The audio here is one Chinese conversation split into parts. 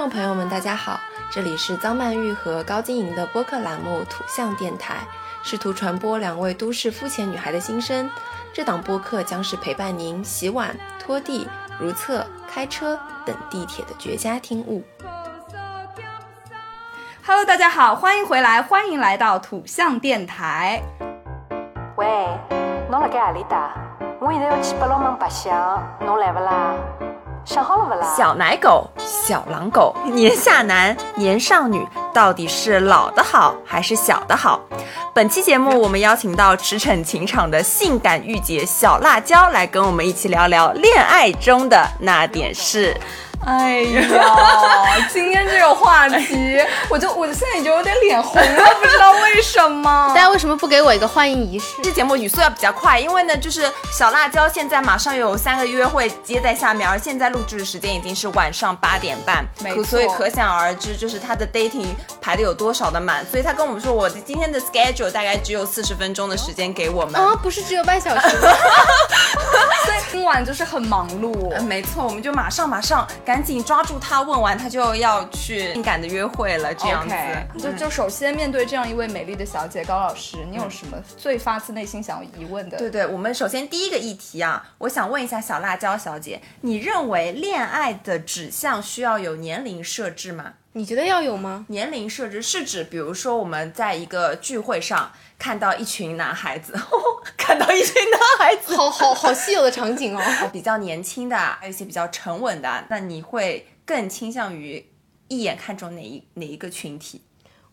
众朋友们，大家好，这里是张曼玉和高晶莹的播客栏目《土象电台》，试图传播两位都市肤浅女孩的心声。这档播客将是陪伴您洗碗、拖地、如厕、开车等地铁的绝佳听物。Hello，大家好，欢迎回来，欢迎来到土象电台。喂，侬辣盖阿里搭？我现在要去八龙门白相，侬来不啦？想好了？小奶狗、小狼狗、年下男、年上女，到底是老的好还是小的好？本期节目我们邀请到驰骋情场的性感御姐小辣椒来跟我们一起聊聊恋爱中的那点事。哎呀，今天这个话题，我就我现在已经有点脸红了，不知道为什么大。家为什么不给我一个欢迎仪式？这节目语速要比较快，因为呢，就是小辣椒现在马上有三个约会接在下面，而现在录制的时间已经是晚上八点半，没错所以可想而知，就是她的 dating 排的有多少的满。所以他跟我们说，我今天的 schedule 大概只有四十分钟的时间给我们。啊，不是只有半小时吗？所以今晚就是很忙碌嗯，。没错，我们就马上马上赶紧抓住他，问完他就要去性感的约会了，这样子。就就首先面对这样一位美丽的小姐高老师，你有什么最发自内心想要疑问的？对对，我们首先第一个议题啊，我想问一下小辣椒小姐，你认为恋爱的指向需要有年龄设置吗？你觉得要有吗？年龄设置是指，比如说我们在一个聚会上看到一群男孩子，看到一群男孩子，好好好稀有的场景哦。比较年轻的，还有一些比较沉稳的，那你会更倾向于一眼看中哪一哪一个群体？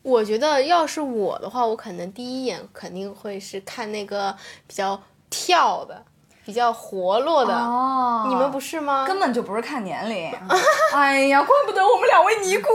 我觉得要是我的话，我可能第一眼肯定会是看那个比较跳的、比较活络的。哦你们不是吗？根本就不是看年龄。哎呀，怪不得我们两位尼姑。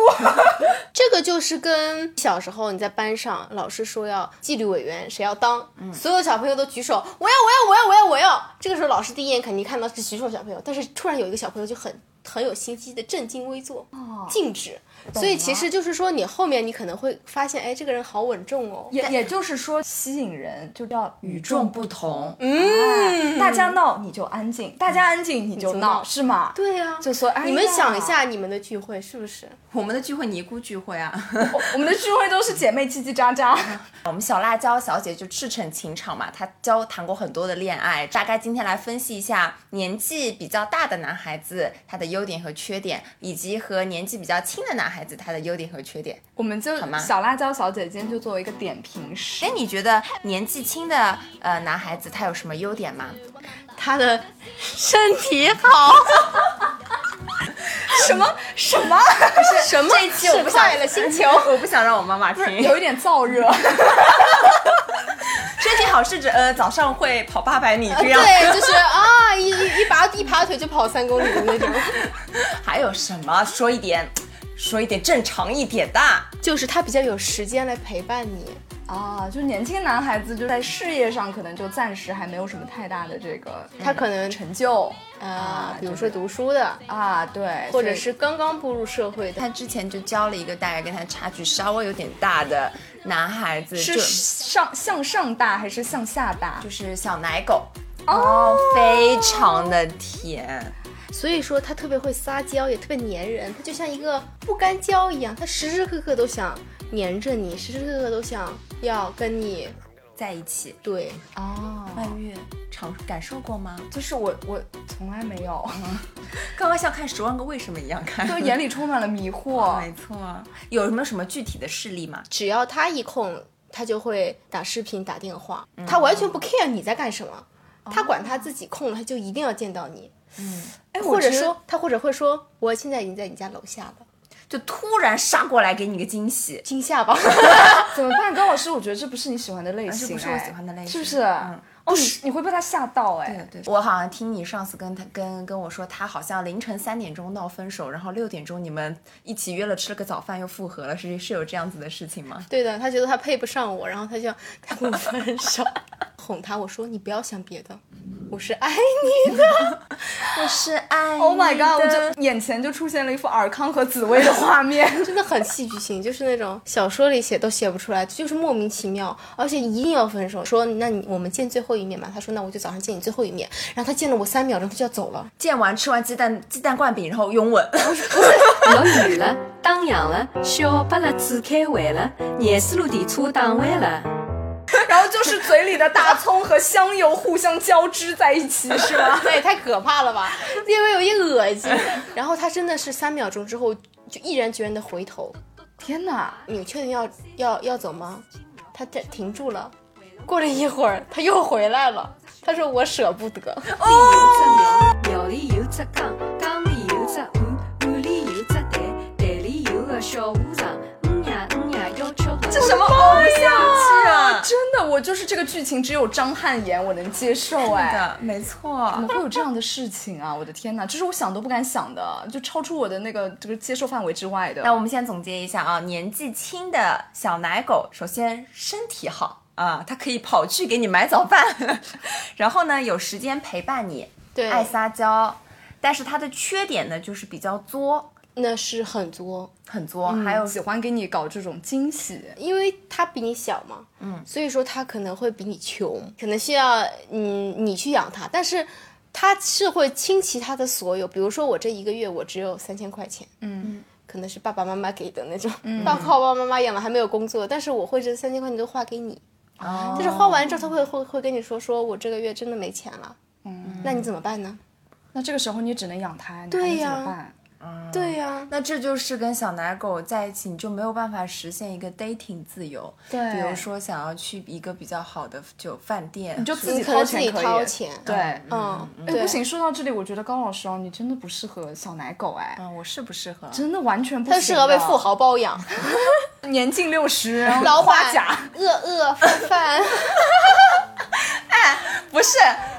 这个就是跟小时候你在班上，老师说要纪律委员，谁要当，所有小朋友都举手，我要，我要，我要，我要，我要。这个时候老师第一眼肯定看到是举手小朋友，但是突然有一个小朋友就很很有心机的正襟危坐，静止。所以其实就是说，你后面你可能会发现，哎，这个人好稳重哦。也也就是说，吸引人就叫与众不同。嗯，大家闹你就安静，大家安静你就就闹，是吗？对呀、就说，哎呀你们想一，下，你们的聚会是不是？我们的聚会尼姑聚会啊，我我们的聚会都是姐妹叽叽喳喳。我们小辣椒小姐就赤诚情场嘛，她交谈过很多的恋爱，大概今天来分析一下年纪比较大的男孩子他的优点和缺点，以及和年纪比较轻的男孩子他的优点和缺点。我们就吗小辣椒小姐今天就作为一个点评师哎，，你觉得年纪轻的呃男孩子他有什么优点吗？他的身体好，什么什么，什么？这一期我不想快乐星球。我不想让我妈妈听。有一点燥热。身体好是指呃早上会跑八百米这样。对，就是啊，一一一拔一拔腿就跑三公里的那种。还有什么？说一点，说一点正常一点的。就是他比较有时间来陪伴你。啊，就是年轻男孩子就在事业上可能就暂时还没有什么太大的这个他可能成就啊，比如说读书的，啊，对，或者是刚刚步入社会的，他之前就交了一个大概跟他差距稍微有点大的男孩子，是就是上向上大还是向下大？就是小奶狗哦，非常的甜。所以说他特别会撒娇，也特别粘人，他就像一个不干胶一样，他时时刻刻都想粘着你，时时刻刻都想要跟你在一起，对。哦，曼玉尝感受过吗？就是我我从来没有，刚刚像看《十万个为什么》一样看，就眼里充满了迷惑。没错。有什么什么具体的事例吗？只要他一空，他就会打视频、打电话，他完全不 care 你在干什么，他管他自己空了，他就一定要见到你，哎，或者说他或者会说，我现在已经在你家楼下了，就突然杀过来给你个惊喜，惊吓吧。怎么办？高老师，我觉得这不是你喜欢的类型，这不是我哎喜欢的类型是不是？嗯哦，你你会被他吓到哎。对对，我好像听你上次跟他跟跟我说，他好像凌晨三点钟闹分手，然后六点钟你们一起约了吃了个早饭又复合了，是是有这样子的事情吗？对的，他觉得他配不上我，然后他就他跟我分手，哄他，我说你不要想别的，我是爱你的。我是爱 Oh my 你 god！我的就眼前就出现了一幅尔康和紫薇的画面。真的很戏剧性，就是那种小说里写都写不出来，就是莫名其妙，而且一定要分手。说那你我们见最后一面嘛？他说那我就早上见你最后一面。然后他见了我三秒钟，他就要走了。见完吃完鸡蛋鸡蛋灌饼，然后拥吻。落雨了，打烊了，小巴拉子开会了，廿四路电车打完了。然后就是嘴里的大葱和香油互相交织在一起，是吗？那也太可怕了吧！因为有一恶心。然后他真的是三秒钟之后就毅然决然的回头。天哪！你确定要要要走吗？他这停住了。过了一会儿，他又回来了。他说我舍不得。哦有只庙，庙里有只缸，缸里有只碗，碗里有只台，台里有个小和尚。嗯呀嗯呀要吃饭。这什么偶像剧啊真的，我就是这个剧情只有张翰演，我能接受哎。的，没错怎么。会有这样的事情啊！我的天哪，这是我想都不敢想的，就超出我的那个这个接受范围之外的。那我们先总结一下啊，年纪轻的小奶狗，首先身体好啊，他可以跑去给你买早饭，然后呢有时间陪伴你，对。爱撒娇，但是他的缺点呢就是比较作，那是很作，很作，还有喜欢给你搞这种惊喜，因为他比你小嘛，嗯，所以说他可能会比你穷，可能需要嗯你去养他，但是他是会倾其他的所有，比如说我这一个月我只有三千块钱，嗯。可能是爸爸妈妈给的那种，爸靠爸爸妈妈养了还没有工作，但是我会这三千块钱都花给你，哦。就是花完之后他会会会跟你说说我这个月真的没钱了，嗯，那你怎么办呢？那这个时候你只能养它，你还对呀。能怎么办？对呀、那这就是跟小奶狗在一起，你就没有办法实现一个 dating 自由。对。比如说想要去一个比较好的就饭店，你就自己你可能自己掏钱可以。掏钱，对，嗯，哎，对不行，说到这里，我觉得高老师哦，你真的不适合小奶狗哎，嗯，我适不适合？真的完全不他行他适合被富，豪包养，年近六十，老板花甲。饿饿饭 哎。不是，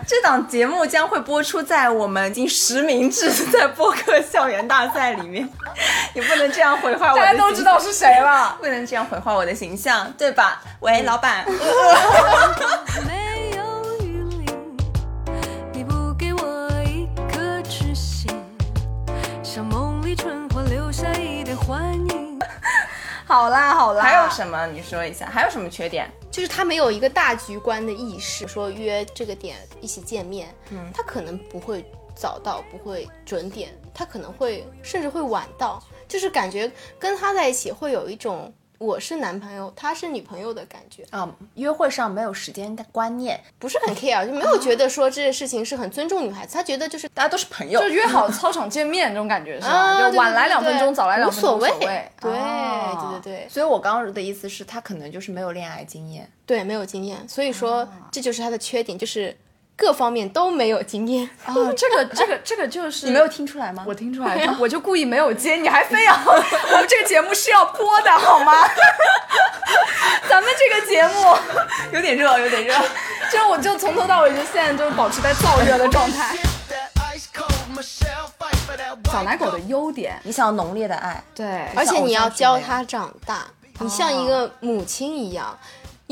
这档节目将会播出在我们已经实名制在播客校园大赛里面，你不能这样毁坏我的大。家都知道是谁了。不能这样毁坏我的形象，对吧？喂，老板，什么？你说一下，还有什么缺点？就是他没有一个大局观的意识，说约这个点一起见面，嗯，他可能不会早到，不会准点，他可能会甚至会晚到，就是感觉跟他在一起会有一种我是男朋友，他是女朋友的感觉，啊、约会上没有时间的观念，不是很 care，就没有觉得说这件事情是很尊重女孩子，他觉得就是 大家都是朋友。就。约好操场见面这种感觉是吧？啊，就晚来两分钟，对早来两分钟无所谓。对啊。对对。对所以我刚刚的意思是，他可能就是没有恋爱经验。对，没有经验，所以说这就是他的缺点，就是各方面都没有经验。啊，这个这个这个就是 你没有听出来吗？我听出来了，我就故意没有接，你还非要我们这个节目是要播的好吗？咱们这个节目，有点热，有点热。就我就从头到尾就现在就保持在燥热的状态。小奶狗的优点，你想要浓烈的爱，对，而且你要教它长大，你像一个母亲一样，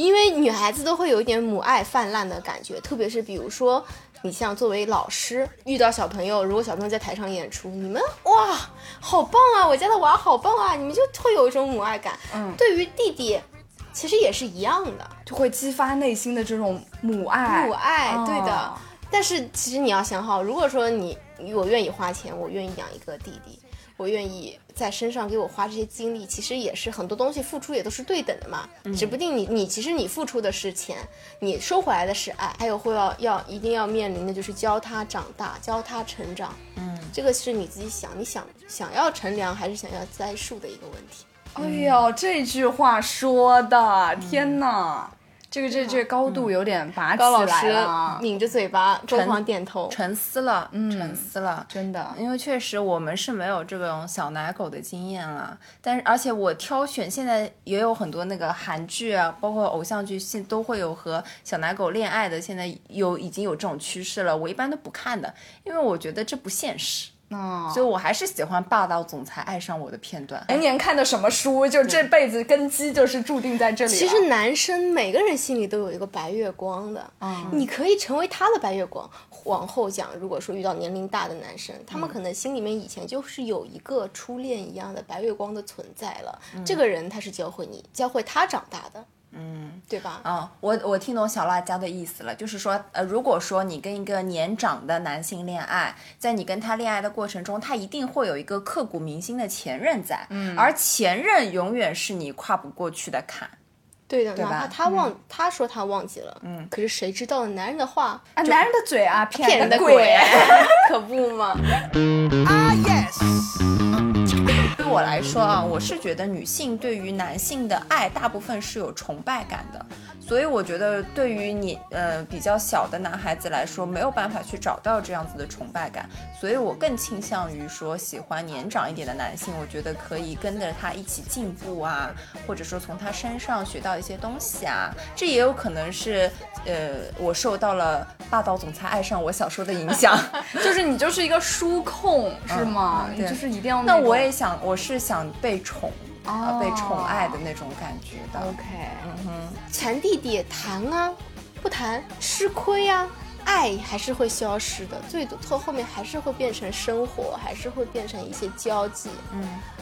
因为女孩子都会有一点母爱泛滥的感觉，特别是比如说。你像作为老师，遇到小朋友，如果小朋友在台上演出，你们哇，好棒啊！我家的娃好棒啊！你们就会有一种母爱感。嗯对于弟弟，其实也是一样的，就会激发内心的这种母爱。母爱，对的哦。但是其实你要想好，如果说你我愿意花钱，我愿意养一个弟弟，我愿意在身上给我花这些精力，其实也是很多东西付出也都是对等的嘛。指不定你你其实你付出的是钱，你收回来的是爱，还有会要要一定要面临的就是教他长大，教他成长。嗯，这个是你自己想，你想想要乘凉还是想要栽树的一个问题。哎呦，这句话说的，天哪！这个这这高度有点拔起来高老师了，抿着嘴巴，疯狂点头。沉思了，沉思了。真的。因为确实我们是没有这种小奶狗的经验了，但是而且我挑选现在也有很多那个韩剧啊，包括偶像剧，现都会有和小奶狗恋爱的，现在有已经有这种趋势了。我一般都不看的，因为我觉得这不现实，啊，所以我还是喜欢霸道总裁爱上我的片段。童年看的什么书，就这辈子根基就是注定在这里。其实男生每个人心里都有一个白月光的，你可以成为他的白月光，往后讲，如果说遇到年龄大的男生，他们可能心里面以前就是有一个初恋一样的白月光的存在了。这个人他是教会你，教会他长大的，嗯，对吧？嗯，我我听懂小辣椒的意思了，就是说，呃，如果说你跟一个年长的男性恋爱，在你跟他恋爱的过程中，他一定会有一个刻骨铭心的前任在，嗯，而前任永远是你跨不过去的坎。对的，哪吧怕他忘，他说他忘记了，嗯，可是谁知道男人的话啊，男人的嘴啊，骗骗人的鬼。鬼，可不嘛？对我来说啊，我是觉得女性对于男性的爱，大部分是有崇拜感的，所以我觉得对于你呃比较小的男孩子来说，没有办法去找到这样子的崇拜感，所以我更倾向于说喜欢年长一点的男性，我觉得可以跟着他一起进步啊，或者说从他身上学到一些东西啊，这也有可能是呃我受到了霸道总裁爱上我小说的影响。就是你就是一个书控是吗？嗯对你就是一定要那我也想，我是想被宠，啊、哦被宠爱的那种感觉的。OK 嗯哼。谈弟弟谈啊，不谈吃亏啊，爱还是会消失的，最多后后面还是会变成生活，还是会变成一些交际。嗯，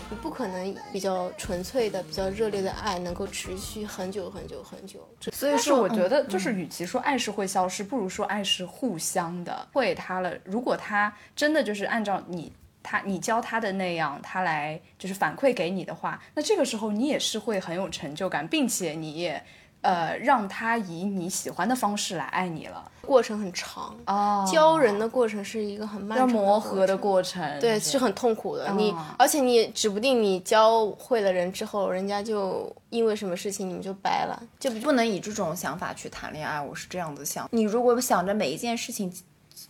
你不可能比较纯粹的、比较热烈的爱能够持续很久很久很久。所以是我说我觉得，就是与其说爱是会消失，不如说爱是互相的。会他了，如果他真的就是按照你他你教他的那样，他来就是反馈给你的话，那这个时候你也是会很有成就感，并且你也呃让他以你喜欢的方式来爱你了。过程很长，哦教人的过程是一个很漫要长的磨合的过过程，对，是很痛苦的。你嗯而且你指不定你教会了人之后，人家就因为什么事情你们就掰了，就不能以这种想法去谈恋爱，我是这样子想。你如果想着每一件事情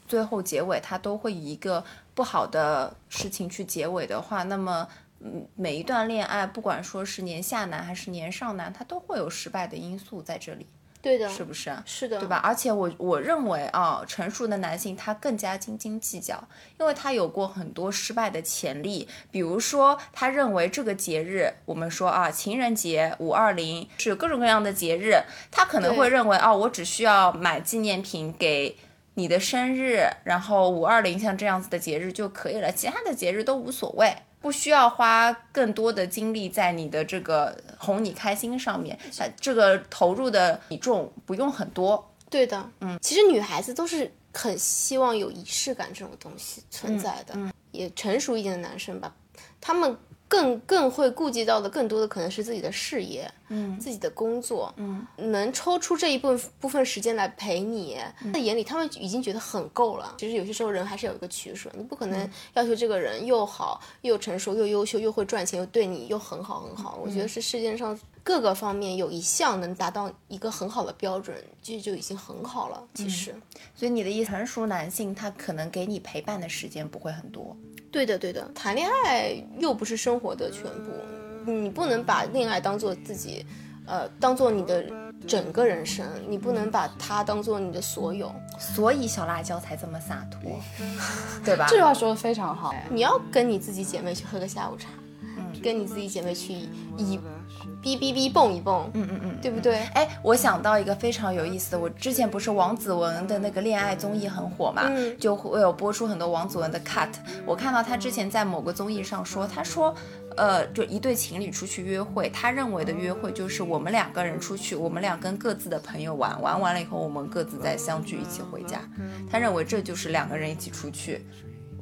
最后结尾，它都会以一个不好的事情去结尾的话，那么。嗯，每一段恋爱，不管说是年下男还是年上男，他都会有失败的因素在这里，对的，是不是？是的，对吧？？而且我我认为啊，成熟的男性他更加斤斤计较，因为他有过很多失败的潜力。比如说，他认为这个节日，我们说啊，情人节、五二零是各种各样的节日，他可能会认为啊，我只需要买纪念品给。你的生日，然后五二零像这样子的节日就可以了，其他的节日都无所谓，不需要花更多的精力在你的这个哄你开心上面，呃，这个投入的比重不用很多。对的，嗯，其实女孩子都是很希望有仪式感这种东西存在的，也成熟一点的男生吧，他们更更会顾及到的更多的可能是自己的事业，嗯，自己的工作，嗯，能抽出这一部分部分时间来陪你，在眼里他们已经觉得很够了。其实有些时候人还是有一个取舍，你不可能要求这个人又好又成熟又优秀又会赚钱又对你又很好很好。我觉得是世界上各个方面有一项能达到一个很好的标准，这就已经很好了。其实，所以你的意思，成熟男性他可能给你陪伴的时间不会很多。对的对的，谈恋爱又不是生活的全部，你不能把恋爱当做自己，呃，当做你的整个人生，你不能把它当做你的所有。所以小辣椒才这么洒脱，对吧？这句话说的非常好。你要跟你自己姐妹去喝个下午茶，跟你自己姐妹去一哔哔哔蹦一蹦，嗯嗯嗯，对不对？哎，我想到一个非常有意思的，我之前不是王子文的那个恋爱综艺很火嘛，嗯就会有播出很多王子文的 cut。我看到他之前在某个综艺上说，他说，呃，就一对情侣出去约会，他认为的约会就是我们两个人出去，我们俩跟各自的朋友玩，玩完了以后我们各自再相聚一起回家。他认为这就是两个人一起出去。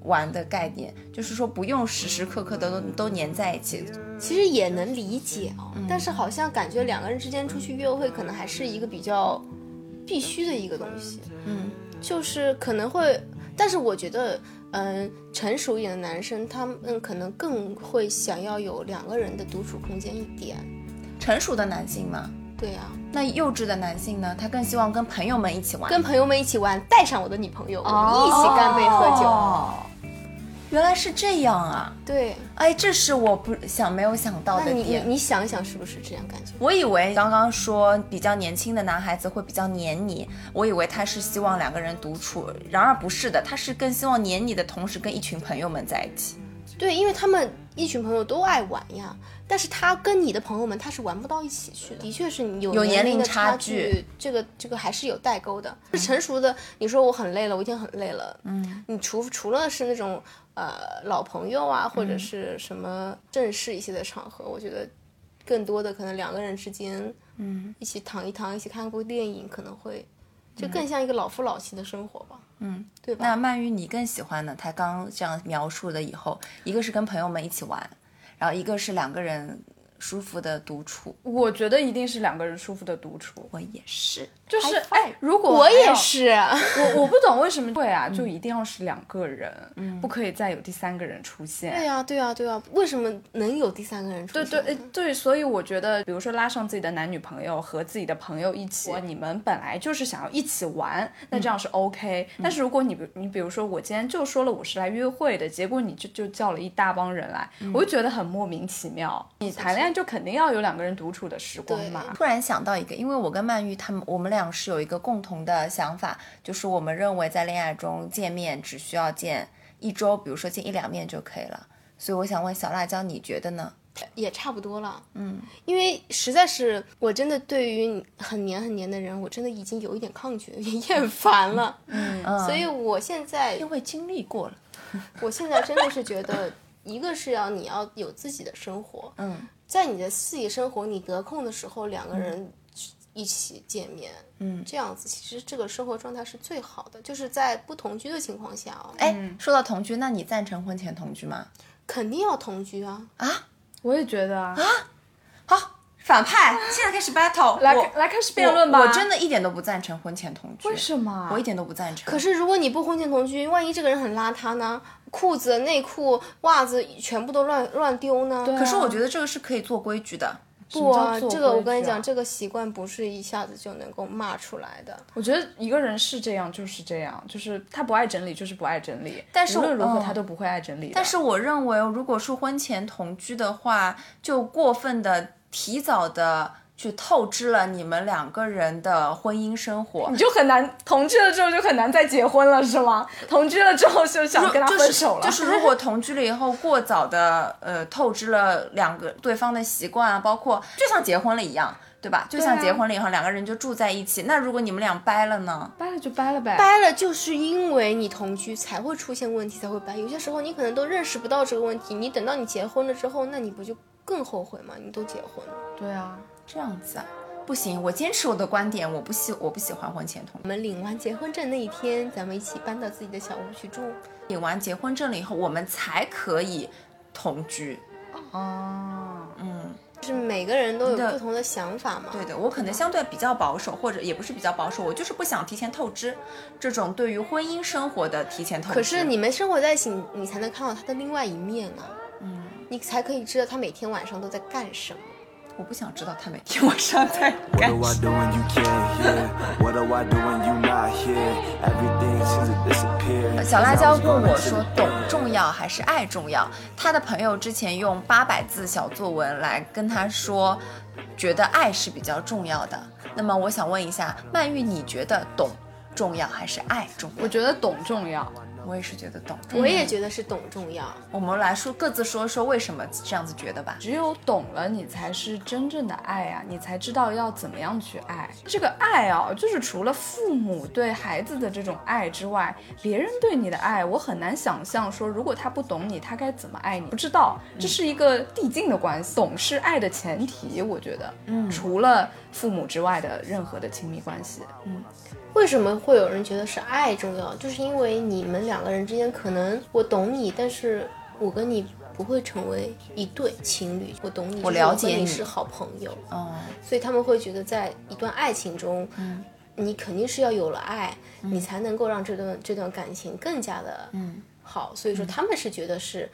玩的概念就是说，不用时时刻刻的都都粘在一起，其实也能理解哦，但是好像感觉两个人之间出去约会，可能还是一个比较必须的一个东西。嗯，就是可能会，但是我觉得，嗯、成熟一点的男生，他们可能更会想要有两个人的独处空间一点。成熟的男性嘛。对呀、那幼稚的男性呢？他更希望跟朋友们一起玩。跟朋友们一起玩，带上我的女朋友，我们一起干杯喝酒。哦原来是这样啊！对，哎，这是我不想没有想到的点。你想一想，是不是这样感觉？我以为刚刚说比较年轻的男孩子会比较黏你，我以为他是希望两个人独处，然而不是的，他是更希望黏你的同时跟一群朋友们在一起。对，因为他们一群朋友都爱玩呀，但是他跟你的朋友们他是玩不到一起去的，的确是你有有年龄差距，距这个这个还是有代沟的。是成熟的，你说我很累了，我一天很累了，嗯，你除除了是那种呃老朋友啊，或者是什么正式一些的场合，我觉得更多的可能两个人之间，嗯，一起躺一躺，一起看部电影，可能会就更像一个老夫老妻的生活吧，嗯，对吧？那曼玉，你更喜欢呢？他刚这样描述了以后，一个是跟朋友们一起玩，然后一个是两个人舒服的独处。我觉得一定是两个人舒服的独处，我也是，就是哎，如果我也是，我我不懂为什么 会啊，就一定要是两个人，不可以再有第三个人出现。对呀、对呀、对呀、为什么能有第三个人出现？对对对，所以我觉得，比如说拉上自己的男女朋友和自己的朋友一起，你们本来就是想要一起玩，那这样是 OK。但是如果你比你比如说我今天就说了我是来约会的，结果你就就叫了一大帮人来，我就觉得很莫名其妙。你谈恋爱就肯定要有两个人独处的时光嘛。突然想到一个，因为我跟曼玉他们，我们俩是有一个共同的想法，就是我们认为在恋爱中见面只需要见一周，比如说见一两面就可以了。所以我想问小辣椒，你觉得呢？也差不多了。嗯，因为实在是我真的对于很黏很黏的人，我真的已经有一点抗拒，有点厌烦了。嗯，所以我现在因为经历过了，我现在真的是觉得，一个是要你要有自己的生活，嗯，在你的私己生活你得空的时候，两个人一起见面，嗯。这样子其实这个生活状态是最好的，就是在不同居的情况下哦，哎，说到同居，那你赞成婚前同居吗？肯定要同居啊。啊，我也觉得啊。啊，好，反派，现在开始 battle，来来开始辩论吧。我我真的一点都不赞成婚前同居，为什么？我一点都不赞成。可是如果你不婚前同居，万一这个人很邋遢呢？裤子、内裤、袜子全部都乱乱丢呢？对啊可是我觉得这个是可以做规矩的。不这个我跟你讲，这个习惯不是一下子就能够骂出来的。我觉得一个人是这样就是这样，就是他不爱整理就是不爱整理，但是无论如何嗯他都不会爱整理的。但是我认为，如果是婚前同居的话，就过分的提早的去透支了你们两个人的婚姻生活你。就很难同居了之后就很难再结婚了，是吗？同居了之后就想跟他分手了，就是如果同居了以后过早的呃透支了两个对方的习惯啊，包括就像结婚了一样，对吧？就像啊结婚了以后两个人就住在一起，那如果你们俩掰了呢？掰了就掰了呗。掰了就是因为你同居才会出现问题，才会掰。有些时候你可能都认识不到这个问题，你等到你结婚了之后，那你不就更后悔吗？你都结婚了。对啊，这样子啊，不行，我坚持我的观点，我不喜我不喜欢婚前同居。我们领完结婚证那一天，咱们一起搬到自己的小屋去住。领完结婚证了以后，我们才可以同居。哦，嗯，就是每个人都有不同的想法嘛。对的，我可能相对比较保守，或者也不是比较保守，我就是不想提前透支这种对于婚姻生活的提前透支。可是你们生活在一起，你你才能看到他的另外一面啊。嗯，你才可以知道他每天晚上都在干什么。我不想知道他每天晚上在 What 干 do I 什 do 么。when you can't hear? What do I do when you not here? Everything seems to disappear. 小辣椒问我说：“懂重要还是爱重要？”他的朋友之前用八百字小作文来跟他说，觉得爱是比较重要的。那么我想问一下，曼玉，你觉得懂重要还是爱重要？我觉得懂重要。我也是觉得懂。我也觉得是懂重要。我们来说各自说说为什么这样子觉得吧。只有懂了，你才是真正的爱啊！你才知道要怎么样去爱。这个爱啊，就是除了父母对孩子的这种爱之外，别人对你的爱，我很难想象说，如果他不懂你，他该怎么爱你？不知道，这是一个递进的关系。懂是爱的前提，我觉得，嗯，除了父母之外的任何的亲密关系，嗯，为什么会有人觉得是爱重要？就是因为你们两个人之间，可能我懂你，但是我跟你不会成为一对情侣。我懂你，我了解你是好朋友，哦，所以他们会觉得在一段爱情中，你肯定是要有了爱，你才能够让这段这段感情更加的好。所以说他们是觉得是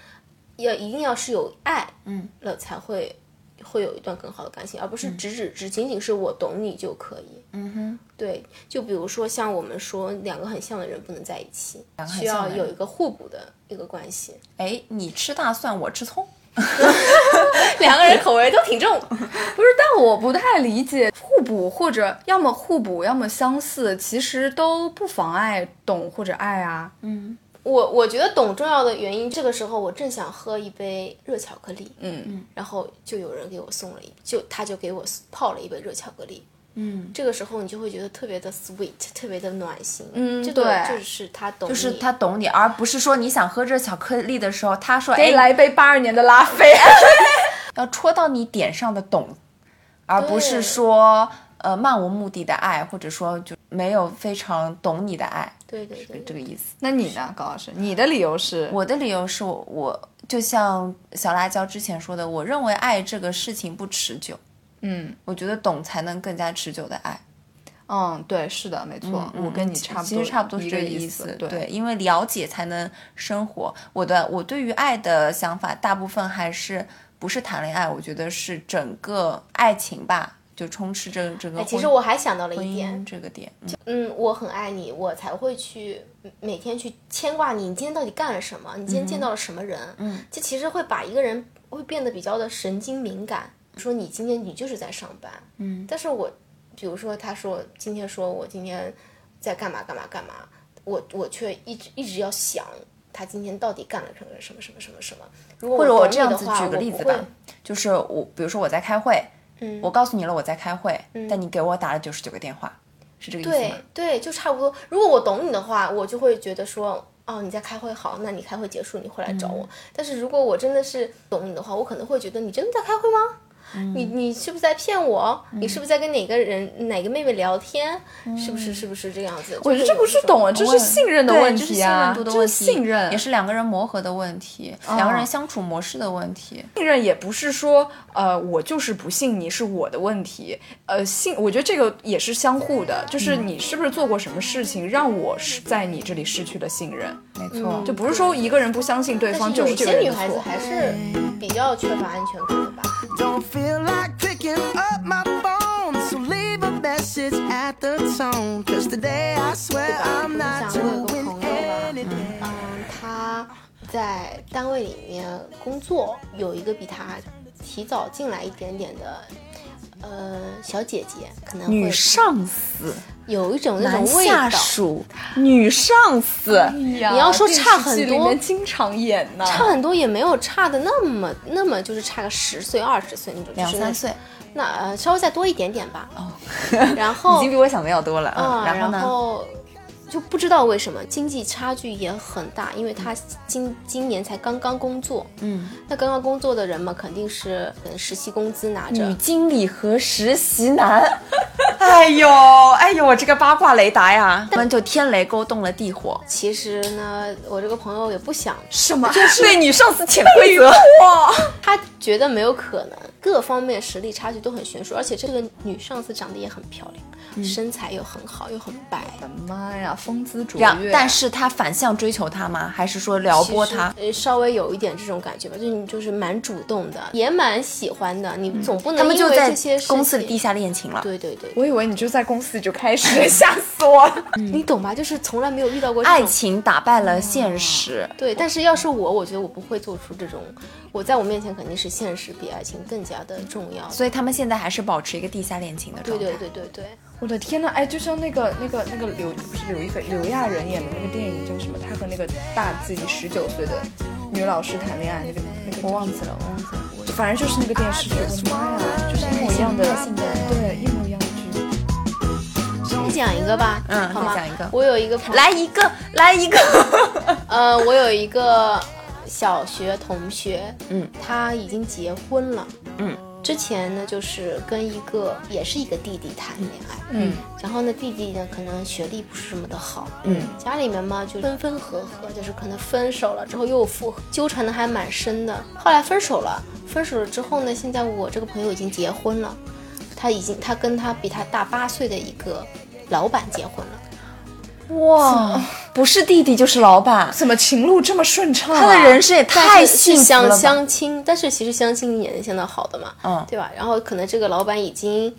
要一定要是有爱，嗯，了才会会有一段更好的感情，而不是只只只仅仅是我懂你就可以。嗯哼，对，就比如说像我们说两个很像的人不能在一起，需要有一个互补的一个关系，哎，你吃大蒜，我吃葱。两个人口味都挺重。不是，但我不太理解互补或者要么互补，要么相似，其实都不妨碍懂或者爱啊。我我觉得懂重要的原因，这个时候我正想喝一杯热巧克力，嗯，然后就有人给我送了一，就他就给我泡了一杯热巧克力。嗯，这个时候你就会觉得特别的 sweet，特别的暖心。嗯这个对。就是他懂你，就是他懂你，而不是说你想喝热巧克力的时候，他说哎给你来一杯八二年的拉菲。要戳到你点上的懂，而不是说呃漫无目的的爱，或者说就没有非常懂你的爱，对对对，这个意思。那你呢，高老师？你的理由是？我的理由是我我就像小辣椒之前说的，我认为爱这个事情不持久，嗯我觉得懂才能更加持久的爱。嗯，对，是的，没错，我跟你差不多，其实差不多是这个意思。对，因为了解才能生活。我的我对于爱的想法，大部分还是不是谈恋爱，我觉得是整个爱情吧，就充斥着整个哎，婚。其实我还想到了一点姻，这个点，嗯嗯，我很爱你，我才会去每天去牵挂你。你今天到底干了什么？你今天见到了什么人？嗯，这其实会把一个人会变得比较的神经敏感。说你今天你就是在上班，嗯，但是我比如说他说今天说我今天在干嘛干嘛干嘛，我我却一直一直要想他今天到底干了什么什么什么什么什么。如果或者我这样子举个例子吧就是我比如说我在开会，嗯，我告诉你了我在开会，但你给我打了九十九个电话，是这个意思对吗？对，就差不多。如果我懂你的话，我就会觉得说，哦，你在开会好，那你开会结束你会来找我。但是如果我真的是懂你的话，我可能会觉得你真的在开会吗？你你是不是在骗我？你是不是在跟哪个人哪个妹妹聊天？是不是是不是这样子？我觉得这不是懂啊，这是信任的对，问这是题啊，信任度的这问题，是信任，也是两个人磨合的问题，两个人相处模式的问题。信任也不是说，呃，我就是不信你是我的问题，呃，信，我觉得这个也是相互的，就是你是不是做过什么事情让我是在你这里失去了信任，没错，就不是说一个人不相信对方就是这个人的些女孩子。还是比较缺乏安全感的吧。Don't feel like picking up my phone, so leave a message at the tone. Cause today I not 想我有个 doing，anything. 嗯，他在单位里面工作，有一个比他提早进来一点点的。呃，小姐姐可能会女上司、有一种那种味道，下属、女上司，你你要说差很多经常演呢，差很多也没有差的那么那么就是差个十岁二十岁那种，两三岁，那呃稍微再多一点点吧。哦，然后已经比我想的要多了。嗯，啊，然然后呢？后就不知道为什么经济差距也很大，因为他今今年才刚刚工作，嗯，那刚刚工作的人嘛，肯定是呃实习工资拿着女，经理和实习男，哎呦哎呦，我这个八卦雷达呀，他们就天雷勾动了地火，其实呢，我这个朋友也不想，什么？对女上司潜规则。他觉得没有可能，各方面实力差距都很悬殊，而且这个女上司长得也很漂亮，嗯身材又很好，又很白。妈呀，风姿卓然越。但是她反向追求他吗？还是说撩拨他？呃，稍微有一点这种感觉吧，就你就是蛮主动的，也蛮喜欢的。你总不能因为他们就在这些公司里地下恋情了。对对对，我以为你就在公司里就开始，吓死我了。你懂吧？就是从来没有遇到过这种爱情打败了现实，对，但是要是我，我觉得我不会做出这种，我在我面前肯定是现实比爱情更加的重要。所以他们现在还是保持一个地下恋情的状态。对对对对对，我的天呐，哎，就像那个那个那个刘不是刘亦菲，刘亚仁演的那个电影叫什么？他和那个大自己十九岁的女老师谈恋爱，那个那个我忘记了，我忘记了。反正就是那个电视剧，我的妈呀，就是一模一样的，对，一模一样的剧。再讲一个吧，嗯好吗？再讲一个我有一个朋友，来一个，来一个。呃，我有一个小学同学，嗯，他已经结婚了，嗯，之前呢就是跟一个也是一个弟弟谈恋爱，嗯，然后呢弟弟呢可能学历不是这么的好，嗯，家里面嘛就分分合合，就是可能分手了之后又复合，纠缠的还蛮深的。后来分手了，分手了之后呢，现在我这个朋友已经结婚了，他已经他跟他比他大八岁的一个老板结婚了。哇，不是弟弟就是老板，怎么情路这么顺畅、啊？他的人生也太但是是相幸福了吧。相亲，但是其实相亲也能相到好的嘛，嗯对吧？然后可能这个老板已经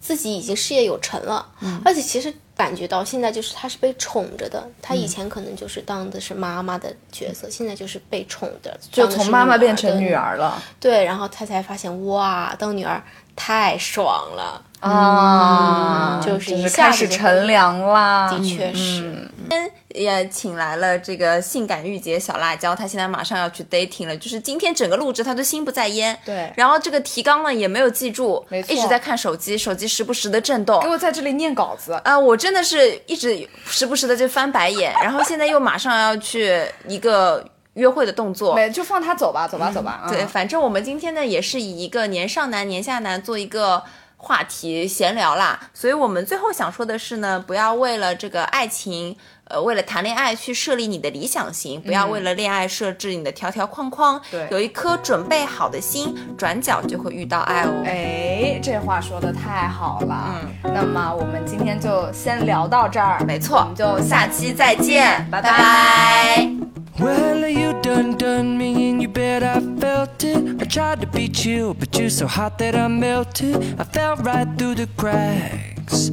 自己已经事业有成了，嗯而且其实感觉到现在就是他是被宠着的，他以前可能就是当的是妈妈的角色，现在就是被宠着，就从妈妈变成女儿了。对，然后他才发现哇，当女儿太爽了，啊，就是一是开始下子乘凉啦。的确是。嗯也请来了这个性感御姐小辣椒，她现在马上要去 dating 了，就是今天整个录制她都心不在焉。对然后这个提纲呢也没有记住，没错一直在看手机，手机时不时的震动给。我在这里念稿子，啊、我真的是一直时不时的就翻白眼，然后现在又马上要去一个约会的动作。没就放他走吧，走吧，走吧。对，嗯反正我们今天呢也是以一个年上男年下男做一个话题闲聊啦，所以我们最后想说的是呢，不要为了这个爱情，呃，为了谈恋爱去设立你的理想型，不要为了恋爱设置你的条条框框，对有一颗准备好的心，转角就会遇到爱哦。哎，这话说的太好了。嗯，那么我们今天就先聊到这儿，没错我们就下期再见，见，拜拜拜 Well, you done done me and you bet I felt it. I tried to beat you, but you're so hot that I melted. I fell right through the cracks.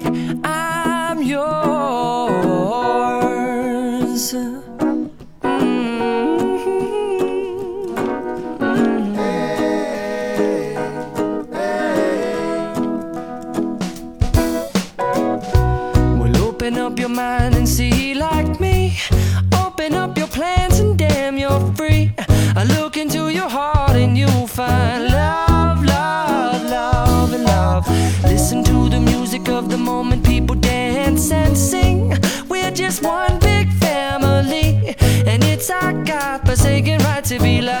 And sing. We're just one big family, and it's our God forsaken right to be loved,